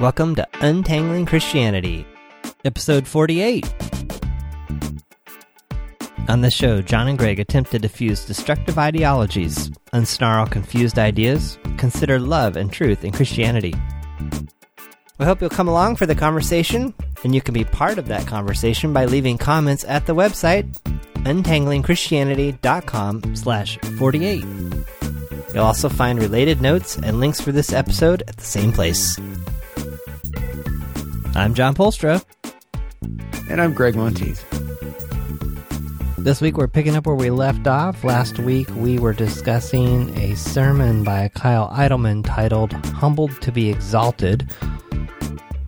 Welcome to Untangling Christianity, episode 48. On this show, John and Gregg attempt to diffuse destructive ideologies, unsnarl confused ideas, consider love and truth in Christianity. We hope you'll come along for the conversation, and you can be part of that conversation by leaving comments at the website untanglingchristianity.com slash 48. You'll also find related notes and links for this episode at the same place. I'm John Polstra. And I'm Gregg Monteith. This week we're picking up where we left off. Last week we were discussing a sermon by Kyle Idleman titled Humbled to be Exalted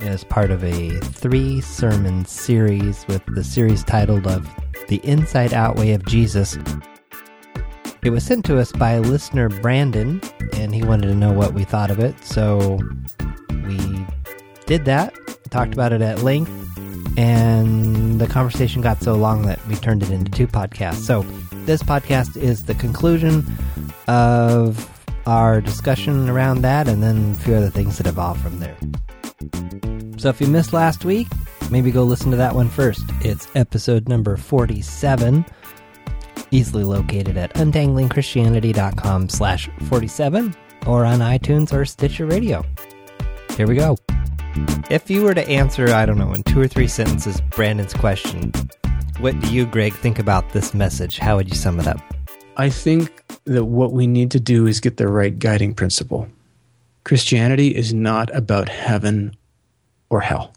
as part of a three sermon series with the series titled of The Inside Out Way of Jesus. It was sent to us by listener Brandon, and he wanted to know what we thought of it, so we did that, talked about it at length, and the conversation got so long that we turned it into two podcasts. So this podcast is the conclusion of our discussion around that, and then a few other things that evolved from there. So if you missed last week, maybe go listen to that one first. It's episode number 47, easily located at untanglingchristianity.com slash 47 or on iTunes or Stitcher Radio. Here we go. If you were to answer, I don't know, in two or three sentences, Brandon's question, what do you, Gregg, think about this message? How would you sum it up? I think that what we need to do is get the right guiding principle. Christianity is not about heaven or hell.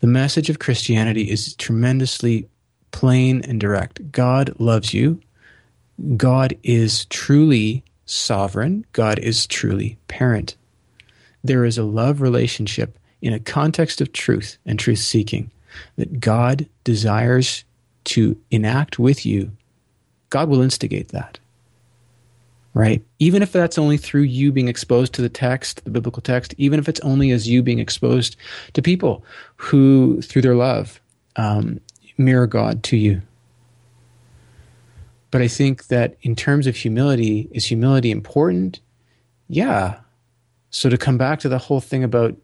The message of Christianity is tremendously plain and direct. God loves you. God is truly sovereign. God is truly parent. There is a love relationship in a context of truth and truth seeking that God desires to enact with you. God will instigate that right? Even if that's only through you being exposed to the text, the biblical text, even if it's only as you being exposed to people who, through their love, um, mirror God to you. But I think that in terms of humility, is humility important? Yeah. So to come back to the whole thing about,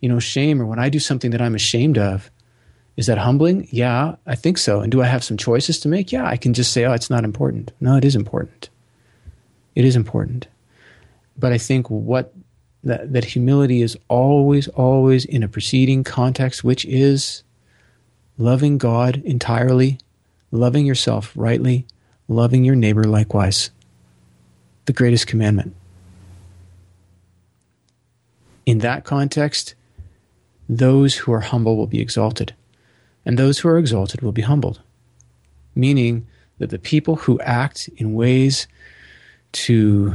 you know, shame or when I do something that I'm ashamed of, is that humbling? Yeah, I think so. And do I have some choices to make? Yeah, I can just say, oh, it's not important. No, it is important. It is important. But I think what that, that humility is always, always in a preceding context, which is loving God entirely, loving yourself rightly, loving your neighbor likewise. The greatest commandment. In that context, those who are humble will be exalted, and those who are exalted will be humbled. Meaning that the people who act in ways to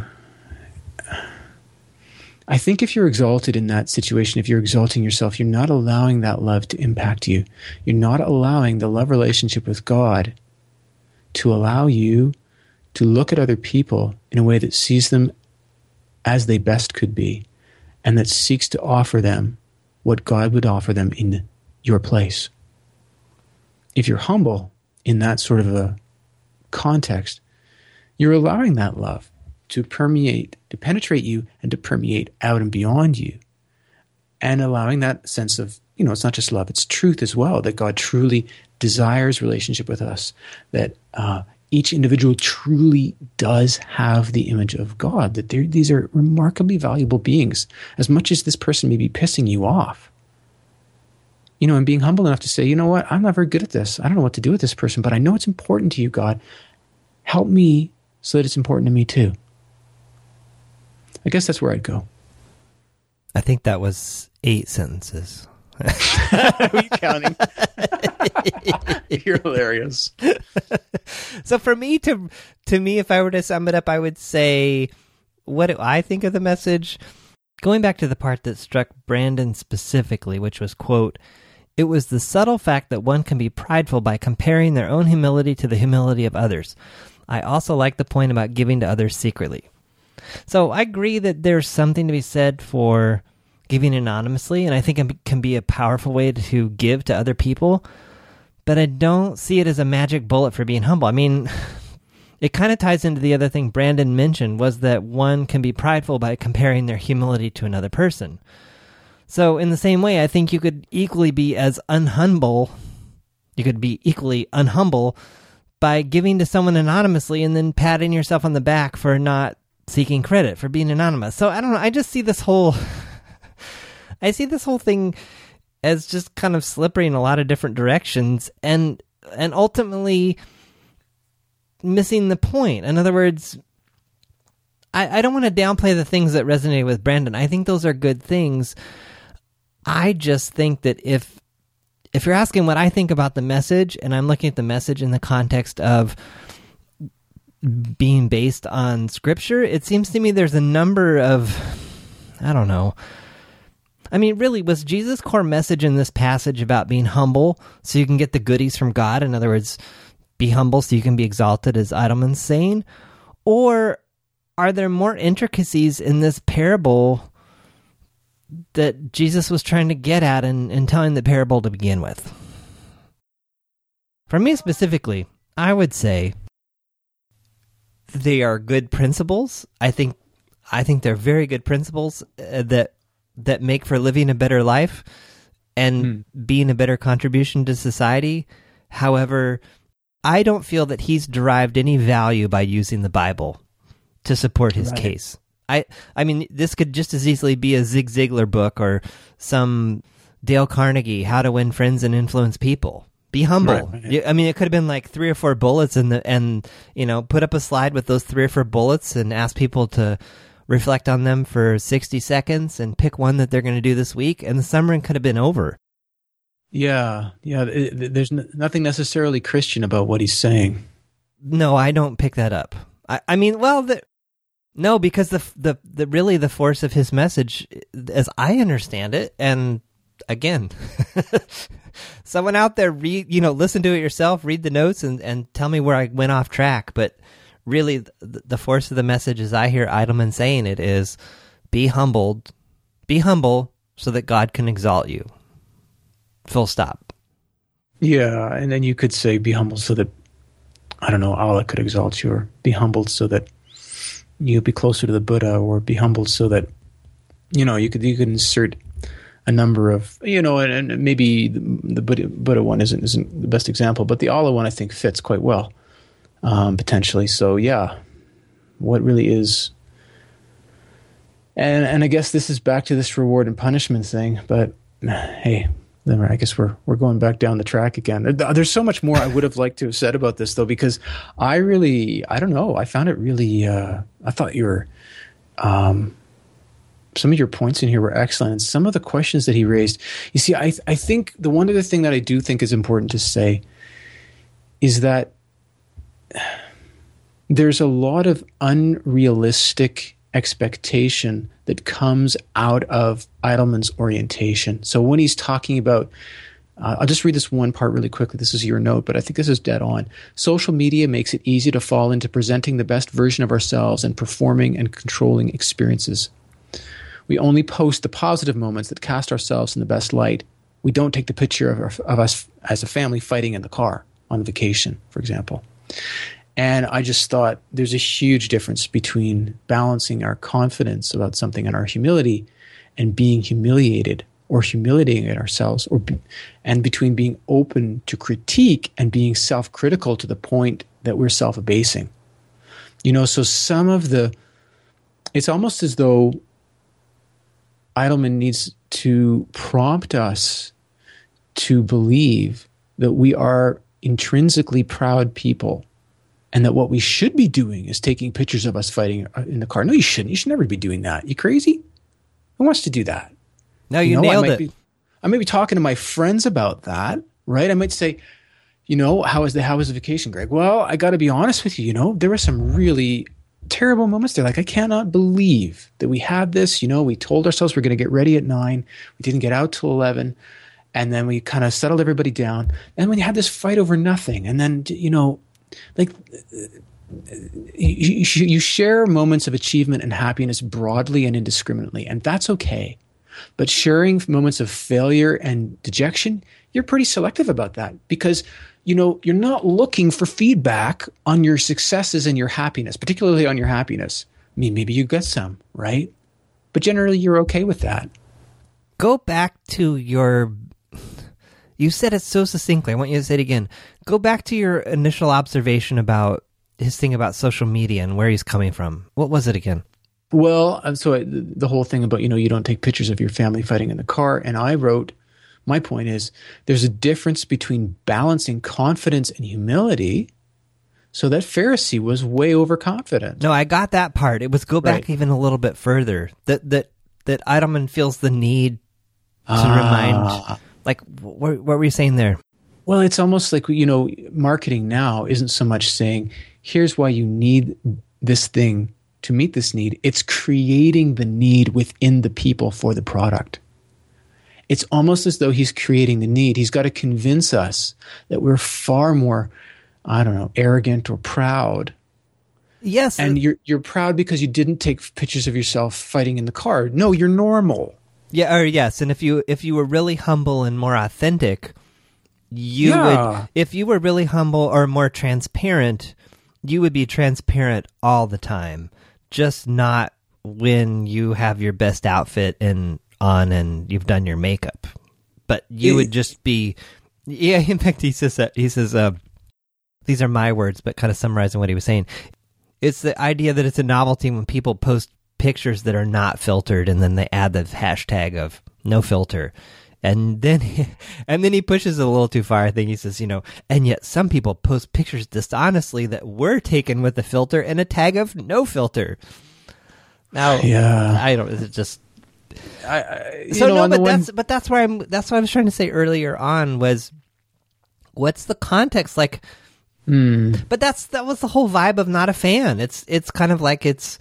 I think if you're exalted in that situation, if you're exalting yourself, you're not allowing that love to impact you. You're not allowing the love relationship with God to allow you to look at other people in a way that sees them as they best could be and that seeks to offer them what God would offer them in your place. If you're humble in that sort of a context, you're allowing that love to permeate, to penetrate you and to permeate out and beyond you. And allowing that sense of, you know, it's not just love, it's truth as well, that God truly desires relationship with us, that uh, each individual truly does have the image of God, that these are remarkably valuable beings, as much as this person may be pissing you off. You know, and being humble enough to say, you know what, I'm not very good at this. I don't know what to do with this person, but I know it's important to you, God. Help me so that it's important to me too. I guess that's where I'd go. I think that was eight sentences. Are we counting? You're hilarious. so for me to to me, if I were to sum it up, I would say what do I think of the message? Going back to the part that struck Brandon specifically, which was quote, it was the subtle fact that one can be prideful by comparing their own humility to the humility of others. I also like the point about giving to others secretly. So I agree that there's something to be said for giving anonymously, and I think it can be a powerful way to give to other people. But I don't see it as a magic bullet for being humble. I mean, it kind of ties into the other thing Brandon mentioned was that one can be prideful by comparing their humility to another person. So, in the same way, I think you could equally be as unhumble. You could be equally unhumble by giving to someone anonymously and then patting yourself on the back for not seeking credit for being anonymous. So, I don't know. I just see this whole. I see this whole thing as just kind of slippery in a lot of different directions and and ultimately missing the point. In other words, I, I don't want to downplay the things that resonate with Brandon. I think those are good things. I just think that if if you're asking what I think about the message, and I'm looking at the message in the context of being based on scripture, it seems to me there's a number of I don't know. I mean, really, was Jesus' core message in this passage about being humble so you can get the goodies from God? In other words, be humble so you can be exalted, as Idleman's saying? Or are there more intricacies in this parable that Jesus was trying to get at in, in telling the parable to begin with? For me specifically, I would say they are good principles. I think I think they're very good principles uh, that that make for living a better life and mm. being a better contribution to society. However, I don't feel that he's derived any value by using the Bible to support his right. case. I I mean, this could just as easily be a Zig Ziglar book or some Dale Carnegie, How to Win Friends and Influence People. Be humble. Right. I mean, it could have been like three or four bullets, and the and you know, put up a slide with those three or four bullets, and ask people to reflect on them for 60 seconds and pick one that they're going to do this week, and the sermon could have been over. Yeah, yeah. It, there's n- nothing necessarily Christian about what he's saying. No, I don't pick that up. I, I mean, well, the, no, because the, the the really the force of his message, eh, as I understand it, and again, someone out there read, you know, listen to it yourself, read the notes, and and tell me where I went off track. But really the force of the message as I hear Idleman saying it is be humbled, be humble so that God can exalt you. Full stop. Yeah, and then you could say be humble so that I don't know, Allah could exalt you or be humbled so that you be closer to the Buddha or be humbled so that you know, you could you could insert a number of you know, and, maybe the, Buddha one isn't isn't the best example, but the Allah one I think fits quite well um, potentially. So yeah, what really is, and and I guess this is back to this reward and punishment thing. But hey, then I guess we're we're going back down the track again. There's so much more I would have liked to have said about this though, because I really I don't know. I found it really. Uh, I thought you were. Um, some of your points in here were excellent, and some of the questions that he raised. You see, I I think the one other thing that I do think is important to say is that there's a lot of unrealistic expectation that comes out of Idleman's orientation. So when he's talking about, uh, I'll just read this one part really quickly. This is your note, but I think this is dead on. Social media makes it easy to fall into presenting the best version of ourselves and performing and controlling experiences. We only post the positive moments that cast ourselves in the best light. We don't take the picture of, our, of us as a family fighting in the car on vacation, for example. And I just thought there's a huge difference between balancing our confidence about something and our humility and being humiliated or humiliating ourselves or be, and between being open to critique and being self-critical to the point that we're self-abasing. You know, so some of the it's almost as though Idleman needs to prompt us to believe that we are intrinsically proud people and that what we should be doing is taking pictures of us fighting uh, in the car. No, you shouldn't. You should never be doing that. You crazy? Who wants to do that? No, you, you know, nailed I it. Be, I may be talking to my friends about that, right? I might say, you know, how was the how was the vacation, Gregg? Well, I got to be honest with you. You know, there were some really terrible moments there. Like I cannot believe that we had this. You know, we told ourselves we're going to get ready at nine. We didn't get out till eleven and then we kind of settled everybody down. And when you had this fight over nothing, and then you know, like you, you share moments of achievement and happiness broadly and indiscriminately, and that's okay. But sharing moments of failure and dejection, you're pretty selective about that because you know you're not looking for feedback on your successes and your happiness, particularly on your happiness. I mean, maybe you get some, right? But generally, you're okay with that. go back to your. You said it so succinctly. I want you to say it again. Go back to your initial observation about his thing about social media and where he's coming from. What was it again? Well, so the whole thing about you know you don't take pictures of your family fighting in the car, and I wrote my point is there's a difference between balancing confidence and humility. So that Pharisee was way overconfident. No, I got that part. It was go back Right. even a little bit further. That that that Idleman feels the need to Ah. remind. Like, wh- what, what were you saying there? Well, it's almost like you know, marketing now isn't so much saying, "Here's why you need this thing to meet this need." It's creating the need within the people for the product. It's almost as though he's creating the need. He's got to convince us that we're far more, I don't know, arrogant or proud. Yes, And you're you're proud because you didn't take pictures of yourself fighting in the car. No, you're normal. Yeah, or yes, and if you if you were really humble and more authentic, you Yeah. would if you were really humble or more transparent, you would be transparent all the time. Just not when you have your best outfit and on and you've done your makeup. But you would just be yeah, in fact he says that he says uh these are my words, but kind of summarizing what he was saying. It's the idea that it's a novelty when people post pictures that are not filtered and then they add the hashtag of no filter. And then and then he pushes it a little too far. I think he says, you know, and yet some people post pictures dishonestly that were taken with a filter and a tag of no filter. Now, Yeah. I don't. Is it just I, I, you so know, no, but one- that's but that's where I'm. That's what I was trying to say earlier on was, what's the context like? Hmm. But that's that was the whole vibe of not a fan. It's it's kind of like it's,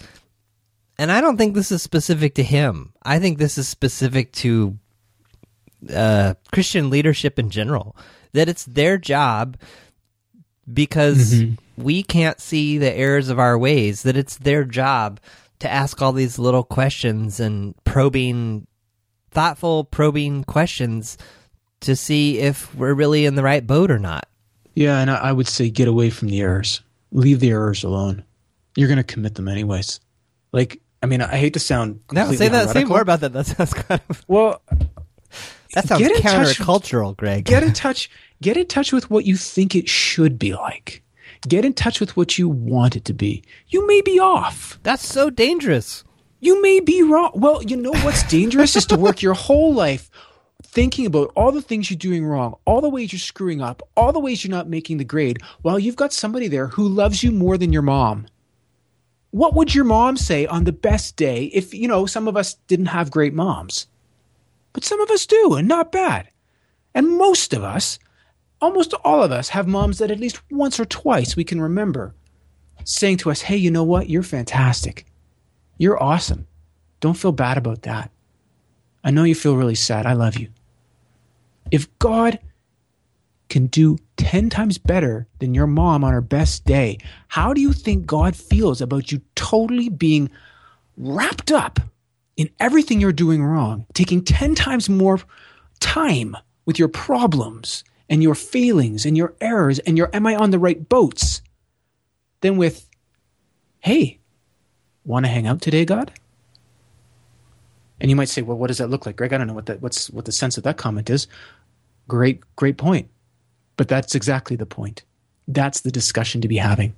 and I don't think this is specific to him. I think this is specific to uh, Christian leadership in general. That it's their job because Mm-hmm. we can't see the errors of our ways. That it's their job to ask all these little questions and probing, thoughtful, probing questions to see if we're really in the right boat or not. Yeah, and I, would say get away from the errors. Leave the errors alone. You're going to commit them anyways. Like, I mean, I hate to sound No, say that. Say more about that. That sounds kind of Well, that sounds Get in touch- Gregg. get in touch. Get in touch with what you think it should be like. Get in touch with what you want it to be. You may be off. That's so dangerous. You may be wrong. Well, you know what's dangerous is to work your whole life thinking about all the things you're doing wrong, all the ways you're screwing up, all the ways you're not making the grade, while you've got somebody there who loves you more than your mom. What would your mom say on the best day if, you know, some of us didn't have great moms? But some of us do, and not bad. And most of us, almost all of us, have moms that at least once or twice we can remember saying to us, hey, you know what? You're fantastic. You're awesome. Don't feel bad about that. I know you feel really sad. I love you. If God can do 10 times better than your mom on her best day, how do you think God feels about you totally being wrapped up in everything you're doing wrong, taking 10 times more time with your problems and your failings and your errors and your am I on the right boats than with, hey, want to hang out today, God? And you might say, well, what does that look like, Gregg? I don't know what that, what's what the sense of that comment is. Great, great point. But that's exactly the point. That's the discussion to be having.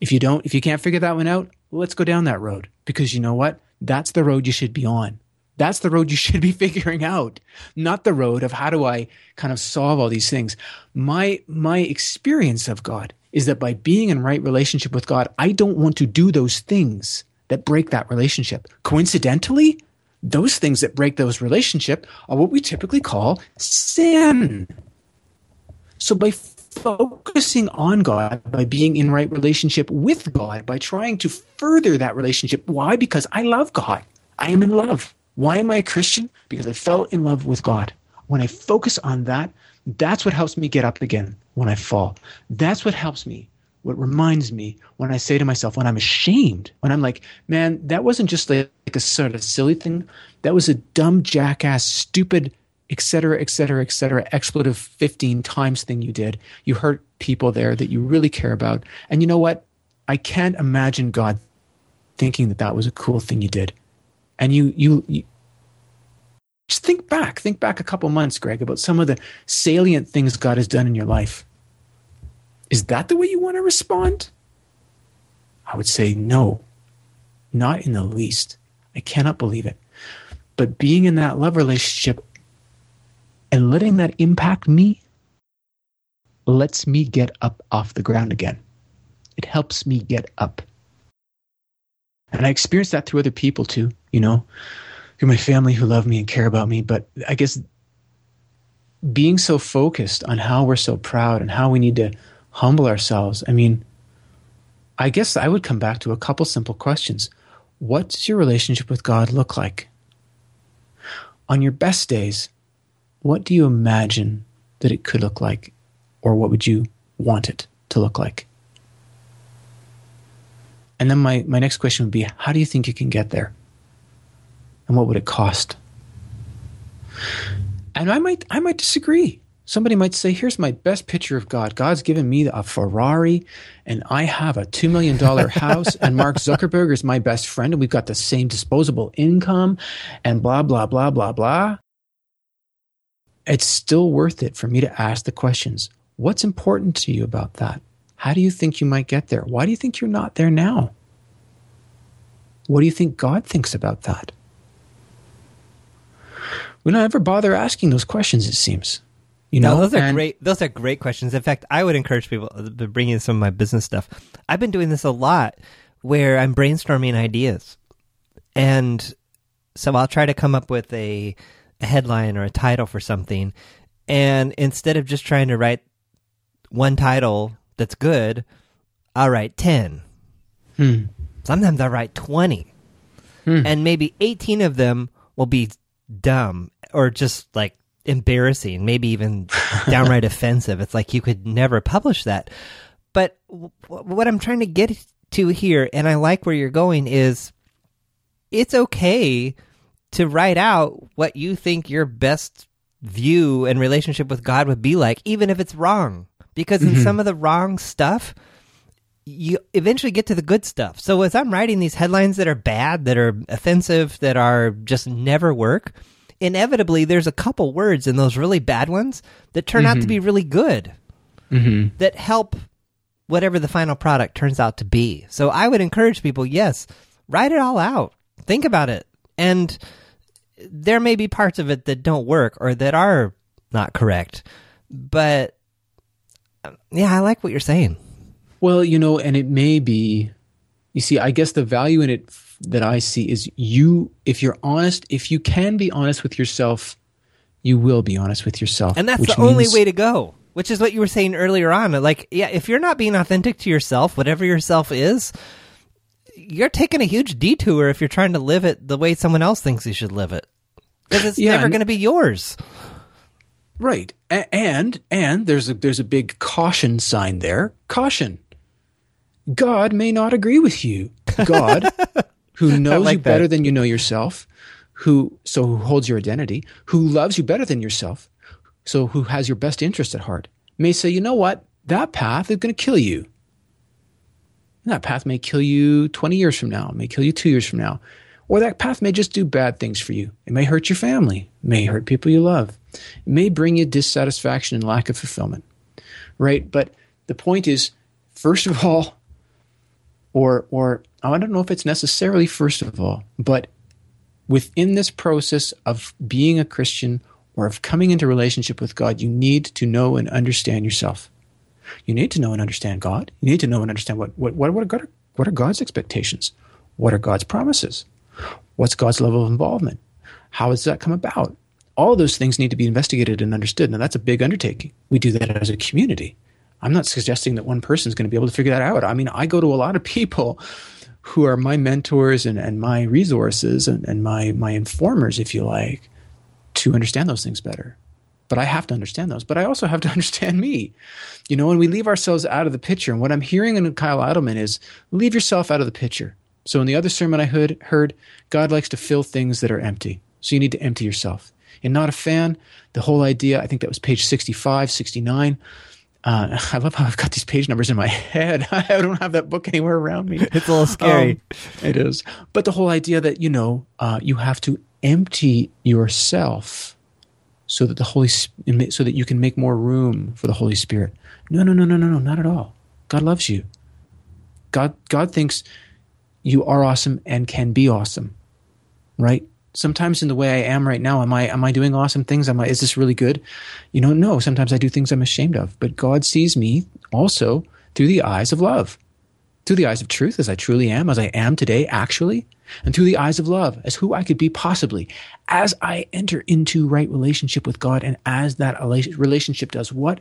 If you don't, if you can't figure that one out, let's go down that road because you know what? That's the road you should be on. That's the road you should be figuring out, not the road of how do I kind of solve all these things. My my experience of God is that by being in right relationship with God, I don't want to do those things that break that relationship. Coincidentally, those things that break those relationship are what we typically call sin. So by focusing on God, by being in right relationship with God, by trying to further that relationship, why? Because I love God. I am in love. Why am I a Christian? Because I fell in love with God. When I focus on that, that's what helps me get up again when I fall. That's what helps me. What reminds me when I say to myself, when I'm ashamed, when I'm like, man, that wasn't just like, like a sort of silly thing. That was a dumb, jackass, stupid, et cetera, et cetera, et cetera, expletive 15 times thing you did. You hurt people there that you really care about. And you know what? I can't imagine God thinking that that was a cool thing you did. And you, you, you Just think back. Think back a couple months, Gregg, about some of the salient things God has done in your life. Is that the way you want to respond? I would say no, not in the least. I cannot believe it. But being in that love relationship and letting that impact me lets me get up off the ground again. It helps me get up. And I experience that through other people too, you know, through my family who love me and care about me. But I guess being so focused on how we're so proud and how we need to humble ourselves, I mean, I guess I would come back to a couple simple questions. What does your relationship with God look like? On your best days, what do you imagine that it could look like? Or what would you want it to look like? And then my, my next question would be how do you think you can get there? And what would it cost? And I might I might disagree. Somebody might say, here's my best picture of God. God's given me a Ferrari and I have a $2 million house and Mark Zuckerberg is my best friend and we've got the same disposable income and blah, blah, blah, blah, blah. It's still worth it for me to ask the questions. What's important to you about that? How do you think you might get there? Why do you think you're not there now? What do you think God thinks about that? We don't ever bother asking those questions, it seems. You know, no, those are and, great. Those are great questions. In fact, I would encourage people to bring in some of my business stuff. I've been doing this a lot, where I'm brainstorming ideas, and so I'll try to come up with a, a headline or a title for something, and instead of just trying to write one title that's good, I'll write ten. Hmm. Sometimes I write twenty, hmm. and maybe eighteen of them will be dumb or just like embarrassing, maybe even downright offensive. It's like you could never publish that. But w- what I'm trying to get to here, and I like where you're going, is it's okay to write out what you think your best view and relationship with God would be like, even if it's wrong. Because in Mm-hmm. some of the wrong stuff, you eventually get to the good stuff. So as I'm writing these headlines that are bad, that are offensive, that are just never work, inevitably there's a couple words in those really bad ones that turn out to be really good Mm-hmm. that help whatever the final product turns out to be. So I would encourage people, yes, write it all out. Think about it. And there may be parts of it that don't work or that are not correct. But um, yeah, I like what you're saying. Well, you know, and it may be, you see, I guess the value in it f- that I see is you, if you're honest, if you can be honest with yourself, you will be honest with yourself. And that's the only means- way to go, which is what you were saying earlier on. Like, yeah, if you're not being authentic to yourself, whatever yourself is, you're taking a huge detour if you're trying to live it the way someone else thinks you should live it. Because it's Yeah, never going to be yours. Right. A- and and there's a there's a big caution sign there. Caution. God may not agree with you. God, who knows like you better than you know yourself, who so who holds your identity, who loves you better than yourself, so who has your best interest at heart, may say, you know what, that path is going to kill you. And that path may kill you 20 years from now, may kill you two years from now. Or that path may just do bad things for you. It may hurt your family, it may hurt people you love, it may bring you dissatisfaction and lack of fulfillment. Right? But the point is, first of all, or or I don't know if it's necessarily first of all, but within this process of being a Christian or of coming into relationship with God, you need to know and understand yourself. You need to know and understand God. You need to know and understand what what what, what, are, God, what are God's expectations? What are God's promises? What's God's level of involvement? How does that come about? All of those things need to be investigated and understood. Now, that's a big undertaking. We do that as a community. I'm not suggesting that one person is going to be able to figure that out. I mean, I go to a lot of people who are my mentors and, and my resources and, and my, my informers, if you like, to understand those things better. But I have to understand those. But I also have to understand me. You know, when we leave ourselves out of the picture, and what I'm hearing in Kyle Idleman is leave yourself out of the picture. So in the other sermon I heard, heard God likes to fill things that are empty. So you need to empty yourself. And not a fan, the whole idea, I think that was page 65, 69. Uh, I love how I've got these page numbers in my head. I don't have that book anywhere around me. It's a little scary. Um, it is. But the whole idea that, you know, uh, you have to empty yourself so that the Holy so that you can make more room for the Holy Spirit. No, no, no, no, no, no, not at all. God loves you. God God thinks you are awesome and can be awesome. Right? Sometimes in the way I am right now, am I am I doing awesome things? Am I is this really good? You know, no, sometimes I do things I'm ashamed of. But God sees me also through the eyes of love. Through the eyes of truth as I truly am, as I am today actually and through the eyes of love as who I could be possibly as I enter into right relationship with God. And as that relationship does what?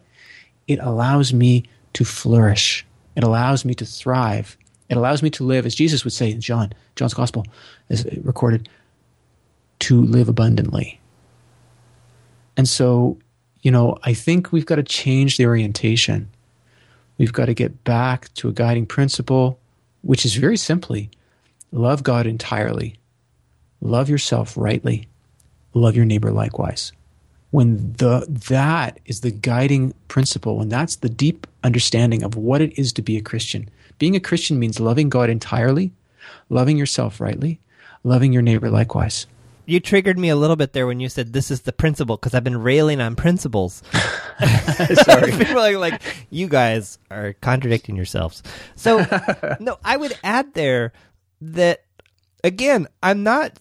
It allows me to flourish. It allows me to thrive. It allows me to live, as Jesus would say in John, John's gospel is recorded, to live abundantly. And so, you know, I think we've got to change the orientation. We've got to get back to a guiding principle, which is very simply Love God entirely. Love yourself rightly. Love your neighbor likewise. When the that is the guiding principle, when that's the deep understanding of what it is to be a Christian. Being a Christian means loving God entirely, loving yourself rightly, loving your neighbor likewise. You triggered me a little bit there when you said this is the principle because I've been railing on principles. Sorry, like, like you guys are contradicting yourselves. So no, I would add there that again, I'm not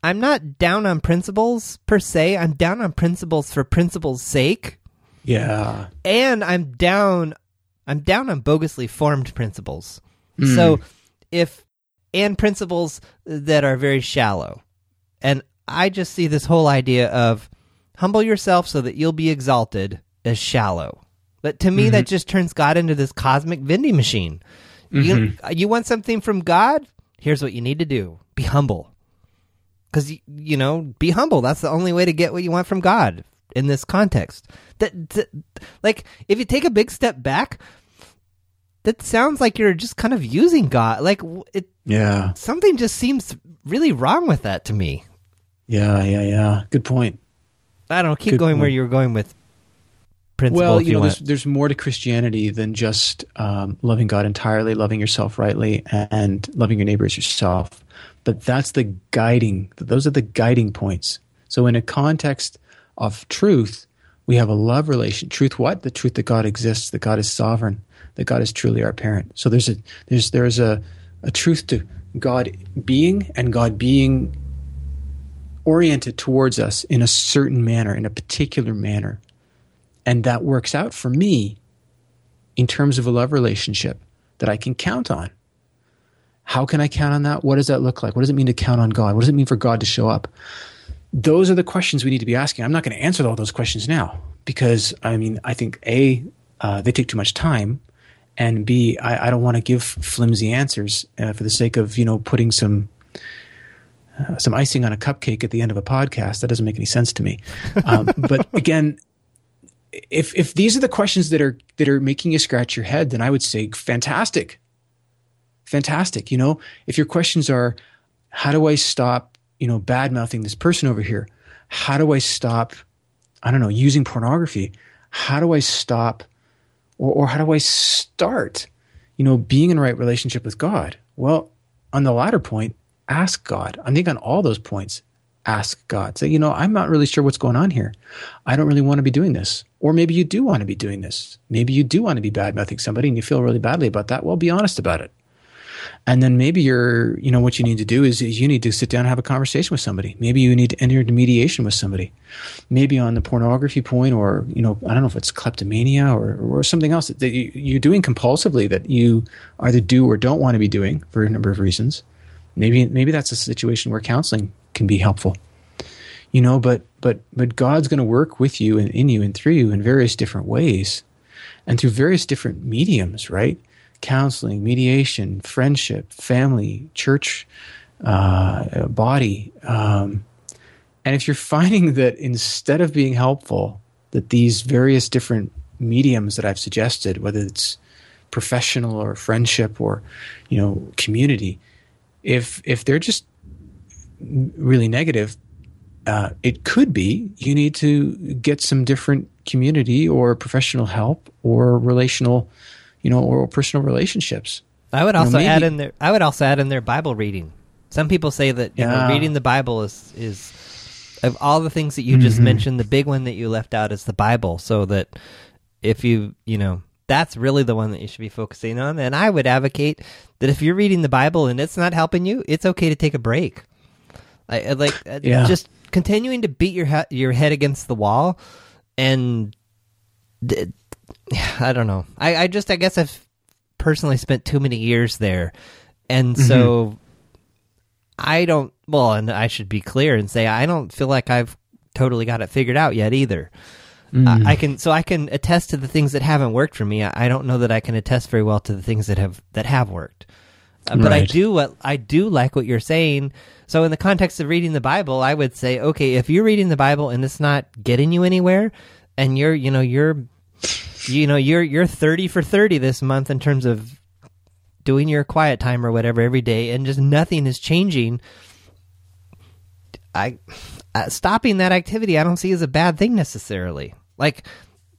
I'm not down on principles per se. I'm down on principles for principles' sake. Yeah. And I'm down I'm down on bogusly formed principles. Mm. So if and principles that are very shallow. And I just see this whole idea of humble yourself so that you'll be exalted as shallow. But to me, mm-hmm. that just turns God into this cosmic vending machine. Mm-hmm. You, you want something from God? Here's what you need to do be humble. Because, you know, be humble. That's the only way to get what you want from God in this context. That, that, like, if you take a big step back, that sounds like you're just kind of using God. Like, it, yeah, something just seems really wrong with that to me. Yeah, yeah, yeah. Good point. I don't know. Keep Good going point. where you're going with. Well, you, you know, there's, there's, more to Christianity than just um, loving God entirely, loving yourself rightly, and loving your neighbor as yourself. But that's the guiding. Those are the guiding points. So, in a context of truth, we have a love relation. Truth, what? The truth that God exists, that God is sovereign, that God is truly our parent. So there's a there's there's a a truth to God being and God being oriented towards us in a certain manner, in a particular manner. And that works out for me in terms of a love relationship that I can count on. How can I count on that? What does that look like? What does it mean to count on God? What does it mean for God to show up? Those are the questions we need to be asking. I'm not going to answer all those questions now because, I mean, I think A, uh, they take too much time, and B, I, I don't want to give flimsy answers uh, for the sake of, you know, putting some uh, some icing on a cupcake at the end of a podcast. That doesn't make any sense to me. Um, but again, if if these are the questions that are that are making you scratch your head, then I would say fantastic. Fantastic. You know, if your questions are how do I stop, you know, bad mouthing this person over here? How do I stop, I don't know, using pornography? How do I stop or, or how do I start, you know, being in right relationship with God? Well, on the latter point, ask God. I think on all those points, ask God. Say, you know, I'm not really sure what's going on here. I don't really want to be doing this. Or maybe you do want to be doing this. Maybe you do want to be bad mouthing somebody and you feel really badly about that. Well, be honest about it. And then maybe you're, you know, what you need to do is, is you need to sit down and have a conversation with somebody. Maybe you need to enter into mediation with somebody. Maybe on the pornography point or, you know, I don't know if it's kleptomania or, or something else that you, you're doing compulsively that you either do or don't want to be doing for a number of reasons. Maybe, maybe that's a situation where counseling can be helpful you know but but but god's going to work with you and in you and through you in various different ways and through various different mediums right counseling mediation friendship family church uh, body. Um, and if you're finding that instead of being helpful that these various different mediums that i've suggested whether it's professional or friendship or you know community if if they're just really negative uh, it could be you need to get some different community or professional help or relational, you know, or personal relationships. I would also you know, maybe, add in there. I would also add in their Bible reading. Some people say that you Yeah. know reading the Bible is is of all the things that you just Mhm. mentioned, the big one that you left out is the Bible. So that if you you know that's really the one that you should be focusing on. And I would advocate that if you're reading the Bible and it's not helping you, it's okay to take a break. I, like uh, Yeah. just continuing to beat your he- your head against the wall and d- I don't know. I, I just I guess I've personally spent too many years there, and so I don't. Well, and I should be clear and say I don't feel like I've totally got it figured out yet either. Mm. I, I can so I can attest to the things that haven't worked for me. I, I don't know that I can attest very well to the things that have that have worked. Uh, but I do what I do like what you're saying. So in the context of reading the Bible, I would say, okay, if you're reading the Bible and it's not getting you anywhere, and you're you know you're you know you're you're 30 for 30 this month in terms of doing your quiet time or whatever every day, and just nothing is changing. I uh, stopping that activity, I don't see as a bad thing necessarily. Like,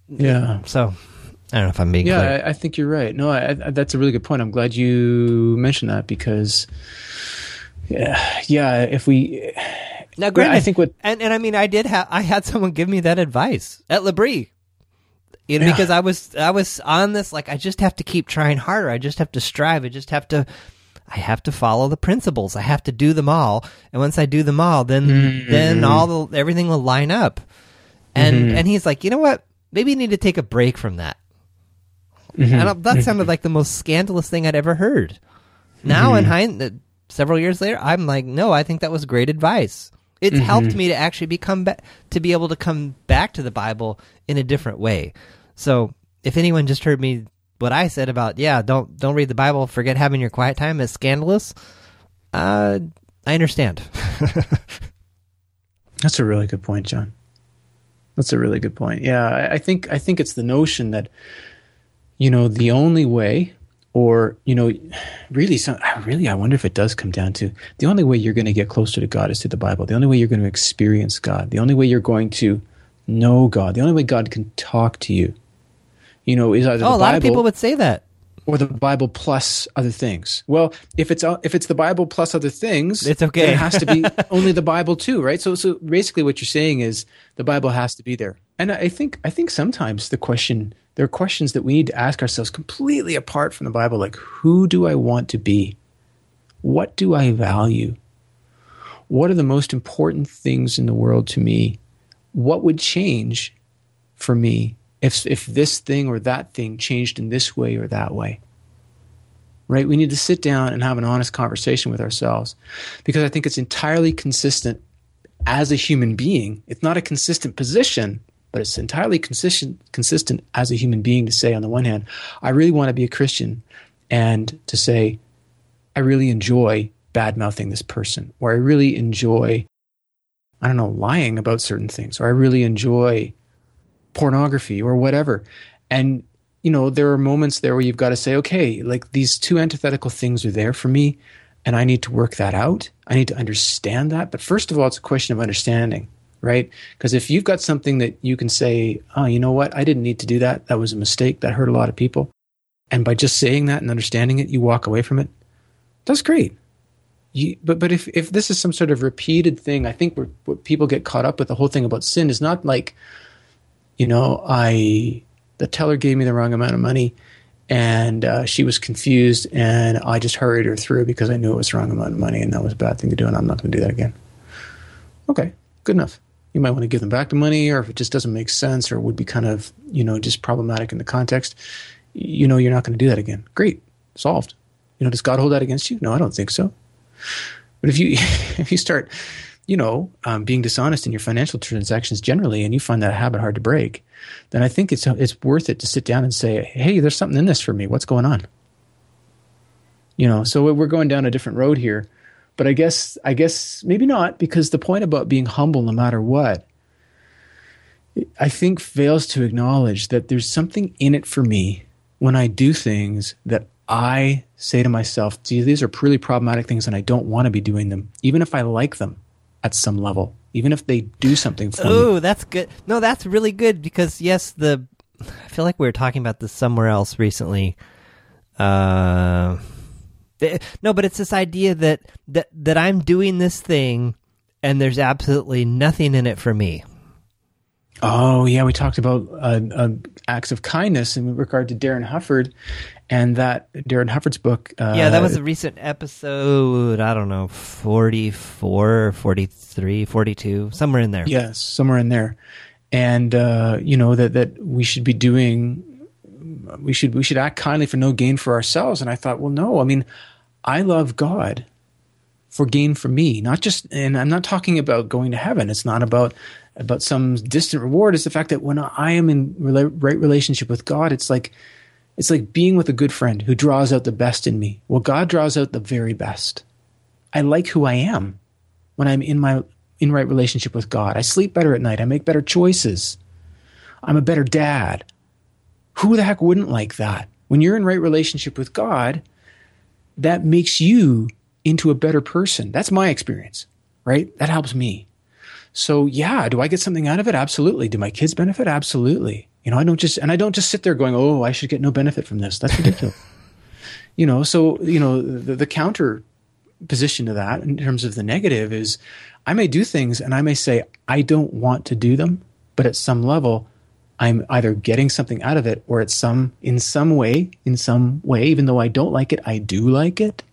Yeah. so I don't know if I'm being Yeah. I, I think you're right. No, I, I, that's a really good point. I'm glad you mentioned that because, yeah, yeah. If we, Now, granted, I think what and and I mean, I did have I had someone give me that advice at L'Abri. You know, Yeah. because I was I was on this like I just have to keep trying harder. I just have to strive. I just have to I have to follow the principles. I have to do them all. And once I do them all, then Mm-hmm. then all the everything will line up. And and he's like, "You know what? Maybe you need to take a break from that." Mm-hmm. And that sounded like the most scandalous thing I'd ever heard. Now, in hind, uh, several years later, I'm like, no, I think that was great advice. It's helped me to actually become ba- to be able to come back to the Bible in a different way. So, if anyone just heard me what I said about yeah, don't don't read the Bible, forget having your quiet time is scandalous. Uh, I understand. That's a really good point, John. That's a really good point. Yeah, I, I think I think it's the notion that you know the only way, or you know, really, some, really, I wonder if it does come down to the only way you're going to get closer to God is through the Bible. The only way you're going to experience God. The only way you're going to know God. The only way God can talk to you. You know, is either oh, the a lot Bible of people would say that. or the Bible plus other things. Well, if it's uh, if it's the Bible plus other things, It's okay. it has to be only the Bible too, right? So so basically, what you're saying is the Bible has to be there. And I think I think sometimes the question there are questions that we need to ask ourselves completely apart from the Bible, like who do I want to be? What do I value? What are the most important things in the world to me? What would change for me if if this thing or that thing changed in this way or that way. Right? We need to sit down and have an honest conversation with ourselves because i think it's entirely consistent as a human being. It's not a consistent position but it's entirely consistent consistent as a human being to say on the one hand i really want to be a christian and to say i really enjoy bad mouthing this person or i really enjoy i don't know lying about certain things or i really enjoy pornography or whatever. And, you know, there are moments there where you've got to say, okay, like these two antithetical things are there for me, and I need to work that out. I need to understand that. But first of all, it's a question of understanding, right? Because if you've got something that you can say, oh, you know what? I didn't need to do that. That was a mistake. That hurt a lot of people. And by just saying that and understanding it, you walk away from it. That's great. You, but but if, if this is some sort of repeated thing, I think what people get caught up with the whole thing about sin is not like, you know, I the teller gave me the wrong amount of money, and uh, she was confused, and I just hurried her through because I knew it was the wrong amount of money, and that was a bad thing to do, and I'm not going to do that again. Okay, good enough. You might want to give them back the money, or if it just doesn't make sense, or would be kind of you know just problematic in the context, you know, you're not going to do that again. Great, solved. You know, does God hold that against you? No, I don't think so. But if you if you start, you know, um, being dishonest in your financial transactions generally, and you find that habit hard to break, then I think it's it's worth it to sit down and say, "Hey, there's something in this for me. What's going on?" You know, so we're going down a different road here, but I guess I guess maybe not because the point about being humble, no matter what, I think fails to acknowledge that there's something in it for me when I do things that I say to myself, gee, these are really problematic things and I don't want to be doing them, even if I like them at some level, even if they do something for me. Oh, that's good. No, that's really good because yes, the I feel like we were talking about this somewhere else recently. Uh, No, but it's this idea that that that I'm doing this thing and there's absolutely nothing in it for me. Oh yeah, we talked about uh, uh, acts of kindness in regard to Darin Hufford, and that Darin Hufford's book. Uh, yeah, that was a recent episode. I don't know, 44, 43, 42, somewhere in there. Yes, somewhere in there, and uh, you know that that we should be doing. We should we should act kindly for no gain for ourselves. And I thought, well, no. I mean, I love God for gain for me, not just. And I'm not talking about going to heaven. It's not about about some distant reward is the fact that when I am in right relationship with God, it's like it's like being with a good friend who draws out the best in me. Well, God draws out the very best. I like who I am when I'm in my in right relationship with God. I sleep better at night. I make better choices. I'm a better dad. Who the heck wouldn't like that? When you're in right relationship with God, that makes you into a better person. That's my experience, right? That helps me. So yeah, do I get something out of it? Absolutely. Do my kids benefit? Absolutely. You know, I don't just and I don't just sit there going, "Oh, I should get no benefit from this." That's ridiculous. you know, so you know the, the counter position to that in terms of the negative is I may do things and I may say I don't want to do them, but at some level I'm either getting something out of it or it's some in some way, in some way, even though I don't like it, I do like it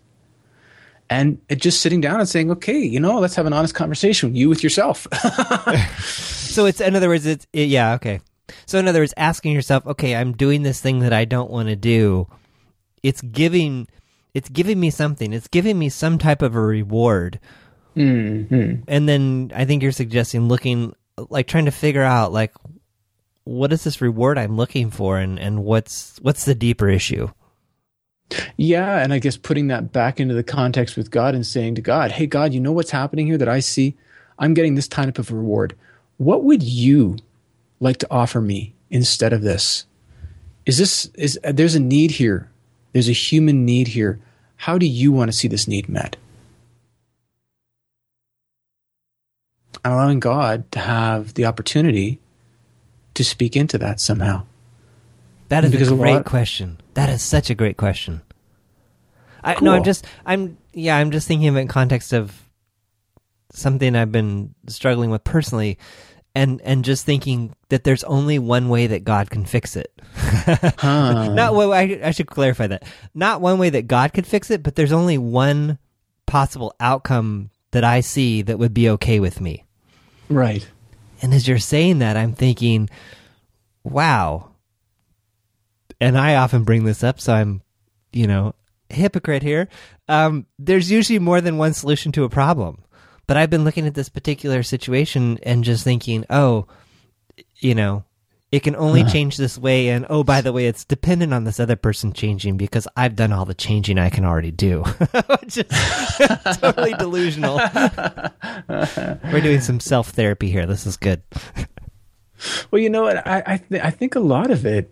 and just sitting down and saying, okay, you know, let's have an honest conversation, you with yourself. so it's, in other words, it's, it, yeah, okay. So in other words, asking yourself, okay, I'm doing this thing that I don't want to do. It's giving, it's giving me something. It's giving me some type of a reward. Mm-hmm. And then I think you're suggesting looking, like trying to figure out, like, what is this reward I'm looking for, and and what's what's the deeper issue? Yeah, and I guess putting that back into the context with God and saying to God, "Hey God, you know what's happening here that I see? I'm getting this type of reward. What would you like to offer me instead of this? Is this is there's a need here? There's a human need here. How do you want to see this need met?" I'm allowing God to have the opportunity to speak into that somehow. That is because a great a lot, question. That is such a great question. I cool. no, I'm just I'm yeah, I'm just thinking of it in context of something I've been struggling with personally and and just thinking that there's only one way that God can fix it. huh. Not well, I, I should clarify that. Not one way that God could fix it, but there's only one possible outcome that I see that would be okay with me. Right. And as you're saying that, I'm thinking, wow, and I often bring this up, so I'm, you know, hypocrite here. Um, there's usually more than one solution to a problem. But I've been looking at this particular situation and just thinking, oh, you know, it can only change this way. And oh, by the way, it's dependent on this other person changing because I've done all the changing I can already do. Which is totally delusional. We're doing some self therapy here. This is good. well, you know what? I I, th- I think a lot of it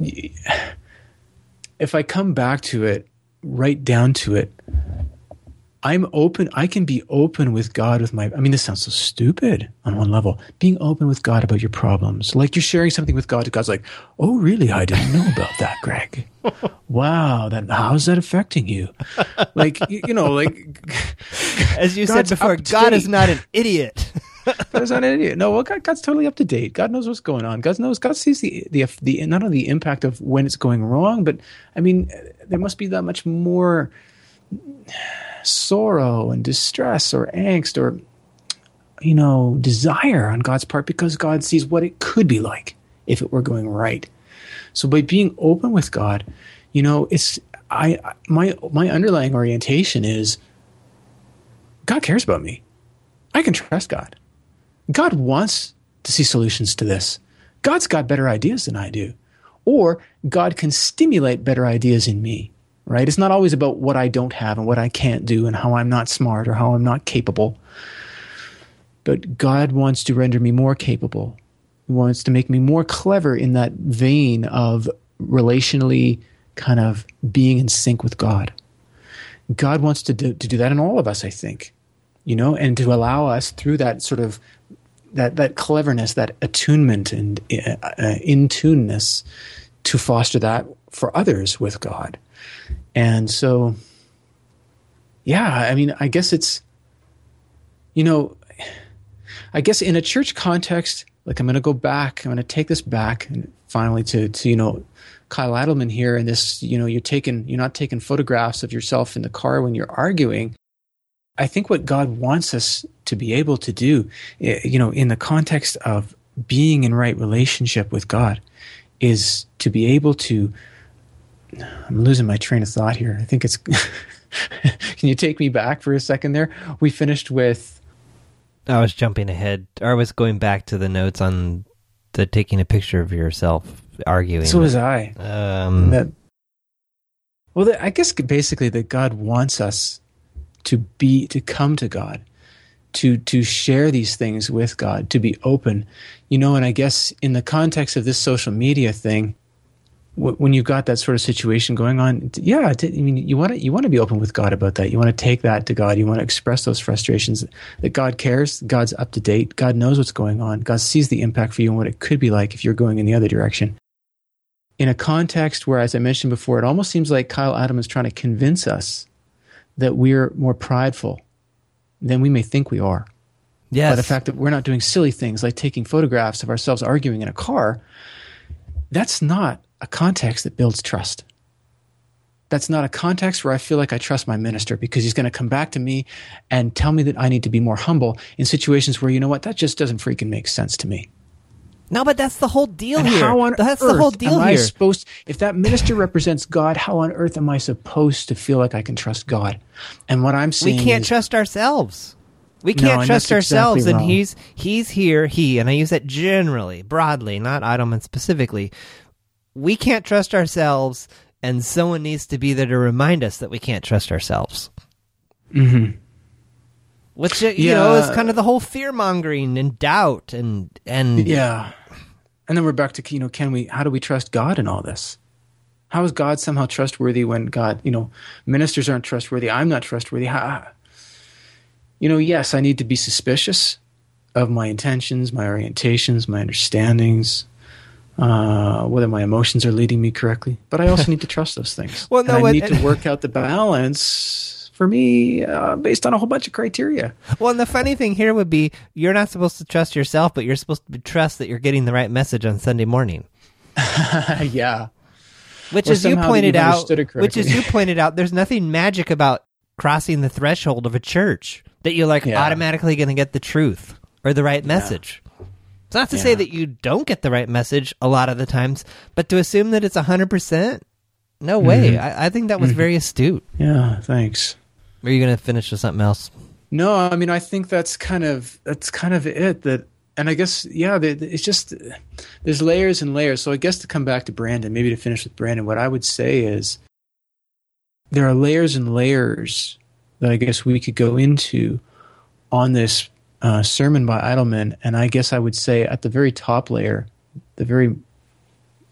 if I come back to it, right down to it, I'm open. I can be open with God with my. I mean, this sounds so stupid on one level. Being open with God about your problems, like you're sharing something with God. God's like, "Oh, really? I didn't know about that, Gregg. wow, that how's that affecting you? Like, you, you know, like as you God's said before, God is not an idiot. God's not an idiot. No, well, God, God's totally up to date. God knows what's going on. God knows. God sees the, the the not only the impact of when it's going wrong, but I mean, there must be that much more sorrow and distress or angst or you know desire on God's part because God sees what it could be like if it were going right. So by being open with God, you know, it's I my my underlying orientation is God cares about me. I can trust God. God wants to see solutions to this. God's got better ideas than I do. Or God can stimulate better ideas in me, right? It's not always about what I don't have and what I can't do and how I'm not smart or how I'm not capable. But God wants to render me more capable. He wants to make me more clever in that vein of relationally kind of being in sync with God. God wants to do, to do that in all of us, I think, you know, and to allow us through that sort of that that cleverness, that attunement and uh, uh, in tuneness to foster that for others with God. And so, yeah, I mean, I guess it's, you know, I guess in a church context, like I'm going to go back, I'm going to take this back and finally to, to, you know, Kyle Idleman here and this, you know, you're taking, you're not taking photographs of yourself in the car when you're arguing. I think what God wants us to be able to do, eh, you know, in the context of being in right relationship with God, is to be able to. I'm losing my train of thought here. I think it's. Can you take me back for a second there? We finished with. I was jumping ahead. Or I was going back to the notes on the taking a picture of yourself arguing. So was I. Um, that, well, I guess basically that God wants us to be to come to God, to to share these things with God, to be open, you know. And I guess in the context of this social media thing, when you've got that sort of situation going on, yeah, I mean, you want to you want to be open with God about that. You want to take that to God. You want to express those frustrations that God cares. God's up to date. God knows what's going on. God sees the impact for you and what it could be like if you're going in the other direction. In a context where, as I mentioned before, it almost seems like Kyle Idleman is trying to convince us that we're more prideful than we may think we are. Yes. By the fact that we're not doing silly things like taking photographs of ourselves arguing in a car, that's not a context that builds trust. That's not a context where I feel like I trust my minister because he's going to come back to me and tell me that I need to be more humble in situations where, you know what, that just doesn't freaking make sense to me. No, but that's the whole deal and here. How on that's earth the whole deal am here. I supposed, if that minister represents God, how on earth am I supposed to feel like I can trust God? And what I'm saying, we can't is, trust ourselves. We can't and trust ourselves, exactly and he's he's here. He and I use that generally, broadly, not Idleman specifically. We can't trust ourselves, and someone needs to be there to remind us that we can't trust ourselves. Mhm. Which uh, you know is kind of the whole fear mongering and doubt and and Yeah. And then we're back to, you know, can we, how do we trust God in all this? How is God somehow trustworthy when God, you know, ministers aren't trustworthy? I'm not trustworthy. How, you know, yes, I need to be suspicious of my intentions, my orientations, my understandings, uh, whether my emotions are leading me correctly. But I also need to trust those things. Well, And no, I what- need to work out the balance for me uh, based on a whole bunch of criteria. Well, and the funny thing here would be you're not supposed to trust yourself, but you're supposed to trust that you're getting the right message on Sunday morning. yeah. Which, Or as you pointed out, which, as you pointed out, there's nothing magic about crossing the threshold of a church that you're like Yeah. automatically going to get the truth or the right message. It's not to say that you don't get the right message a lot of the times, but to assume that it's hundred percent, no way. Mm-hmm. I, I think that was very astute. Yeah. Thanks. Are you going to finish with something else? No, I mean I think that's kind of that's kind of it. That and I guess yeah, it's just there's layers and layers. So I guess to come back to Brandon, maybe to finish with Brandon, what I would say is there are layers and layers that I guess we could go into on this uh, sermon by Idleman, and I guess I would say at the very top layer, the very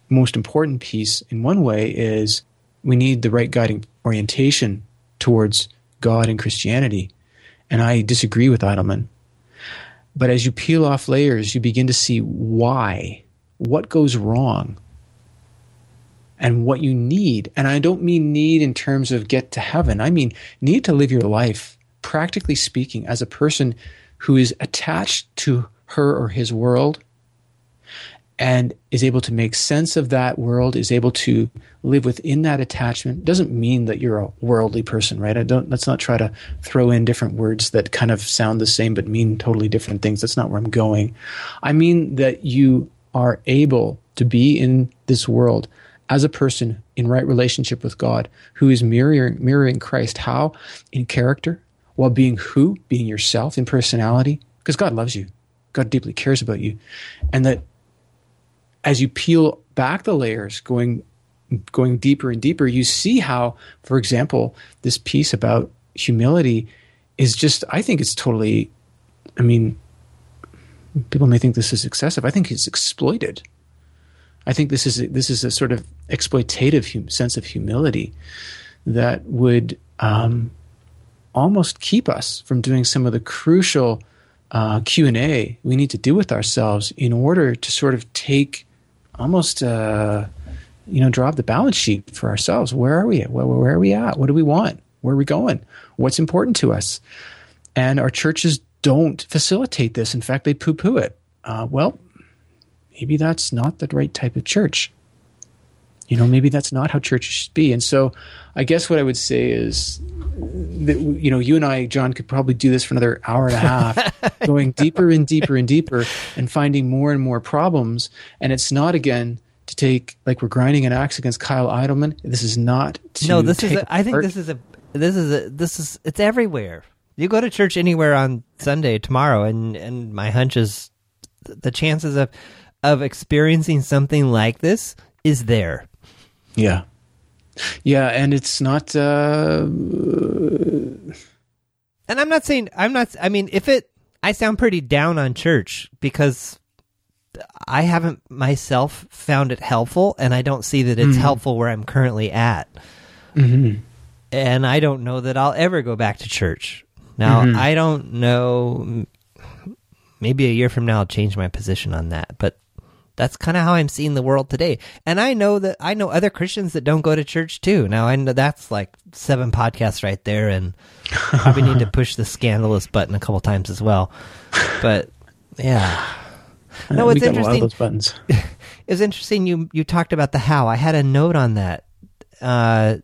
most important piece in one way is we need the right guiding orientation towards God and Christianity. And I disagree with Idleman. But as you peel off layers, you begin to see why, what goes wrong, and what you need. And I don't mean need in terms of get to heaven, I mean need to live your life, practically speaking, as a person who is attached to her or his world and is able to make sense of that world, is able to live within that attachment. Doesn't mean that you're a worldly person, right? I don't. Let's not try to throw in different words that kind of sound the same but mean totally different things. That's not where I'm going. I mean that you are able to be in this world as a person in right relationship with God, who is mirroring mirroring Christ. How in character, while being who, being yourself in personality, because God loves you. God deeply cares about you, and that as you peel back the layers, going going deeper and deeper, you see how, for example, this piece about humility is just. I think it's totally. I mean, people may think this is excessive. I think it's exploited. I think this is this is a sort of exploitative hum- sense of humility that would um, almost keep us from doing some of the crucial uh, Q and A we need to do with ourselves in order to sort of take almost uh, you know draw up the balance sheet for ourselves. Where are we? Where, where are we at? What do we want? Where are we going? What's important to us? And our churches don't facilitate this. In fact, they poo poo it. Uh, well, maybe that's not the right type of church. You know, maybe that's not how churches should be. And so I guess what I would say is that, you know, you and I, John, could probably do this for another hour and a half, going deeper and deeper and deeper and finding more and more problems. And it's not, again, to take, like we're grinding an axe against Kyle Idleman. This is not to. No, this is, a, I think this is a, this is a, this is, it's everywhere. You go to church anywhere on Sunday tomorrow, and, and my hunch is the chances of, of experiencing something like this is there. Yeah. Yeah, and it's not. Uh, and I'm not saying I'm not. I mean, if it, I sound pretty down on church because I haven't myself found it helpful, and I don't see that it's mm-hmm. helpful where I'm currently at. Mm-hmm. And I don't know that I'll ever go back to church. Now, mm-hmm. I don't know. Maybe a year from now, I'll change my position on that. But that's kind of how I'm seeing the world today. And I know that I know other Christians that don't go to church too. Now I know that's like seven podcasts right there, and probably need to push the scandalous button a couple times as well. But yeah, no, it's interesting. those buttons. it's interesting. You you talked about the how. I had a note on that. Uh,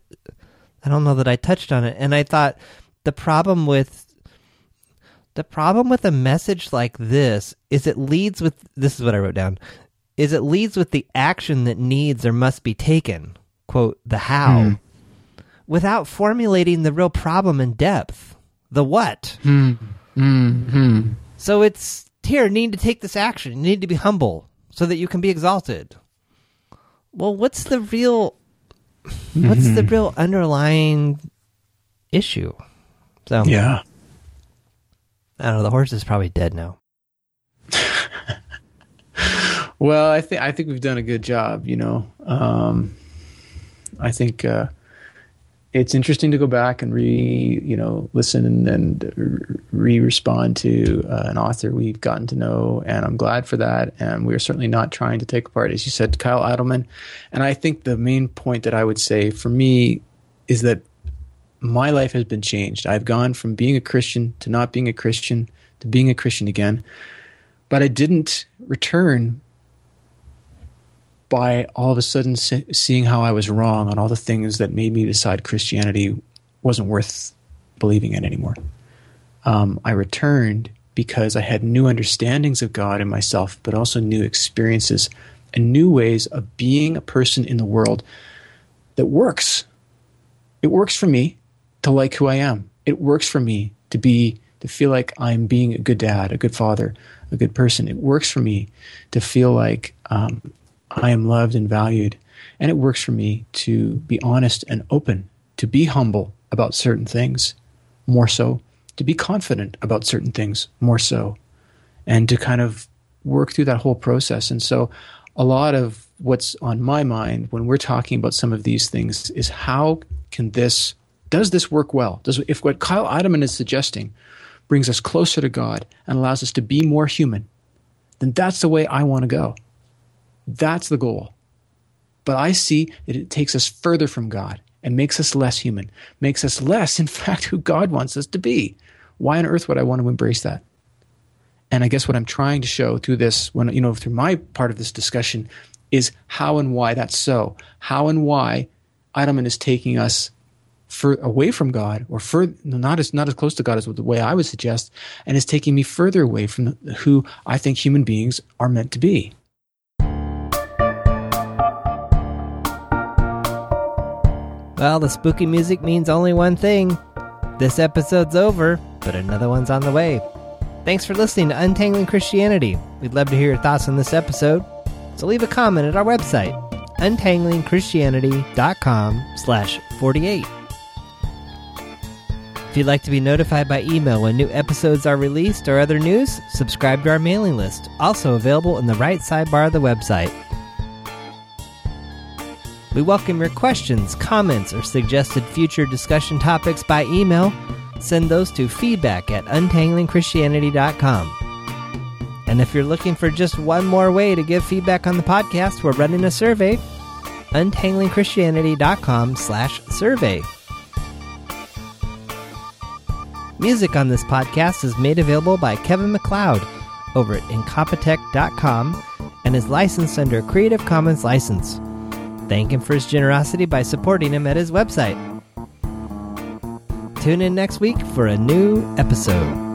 I don't know that I touched on it, and I thought the problem with the problem with a message like this is it leads with this is what I wrote down is it leads with the action that needs or must be taken, quote, the how, mm. without formulating the real problem in depth, the what. Mm. Mm-hmm. So it's here, need to take this action. You need to be humble so that you can be exalted. Well, what's the real what's mm-hmm. the real underlying issue? So Yeah. I don't know, the horse is probably dead now. Well, I think I think we've done a good job. You know, um, I think uh, it's interesting to go back and re you know listen and, re respond to uh, an author we've gotten to know, and I'm glad for that. And we're certainly not trying to take apart, as you said, Kyle Idleman. And I think the main point that I would say for me is that my life has been changed. I've gone from being a Christian to not being a Christian to being a Christian again. But I didn't return by all of a sudden seeing how I was wrong on all the things that made me decide Christianity wasn't worth believing in anymore. Um, I returned because I had new understandings of God and myself, but also new experiences and new ways of being a person in the world that works. It works for me to like who I am. It works for me to be to feel like I'm being a good dad, a good father, a good person. It works for me to feel like um, I am loved and valued. And it works for me to be honest and open, to be humble about certain things, more so, to be confident about certain things, more so, and to kind of work through that whole process. And so, a lot of what's on my mind when we're talking about some of these things is how can this, does this work well? Does, if what Kyle Idleman is suggesting brings us closer to God and allows us to be more human, then that's the way I want to go. That's the goal. But I see that it takes us further from God and makes us less human, makes us less, in fact, who God wants us to be. Why on earth would I want to embrace that? And I guess what I'm trying to show through this, when you know, through my part of this discussion, is how and why that's so. How and why Idleman is taking us for, away from God, or further, not as not as close to God as the way I would suggest, and is taking me further away from the, who I think human beings are meant to be. Well, the spooky music means only one thing. This episode's over, but another one's on the way. Thanks for listening to Untangling Christianity. We'd love to hear your thoughts on this episode. So leave a comment at our website, untanglingchristianity.com slash 48. If you'd like to be notified by email when new episodes are released or other news, subscribe to our mailing list, also available in the right sidebar of the website. We welcome your questions, comments, or suggested future discussion topics by email. Send those to feedback at untanglingchristianity.com. And if you're looking for just one more way to give feedback on the podcast, we're running a survey. untanglingchristianity.com slash survey. Music on this podcast is made available by Kevin MacLeod over at Incompetech.com and is licensed under a Creative Commons license. Thank him for his generosity by supporting him at his website. Tune in next week for a new episode.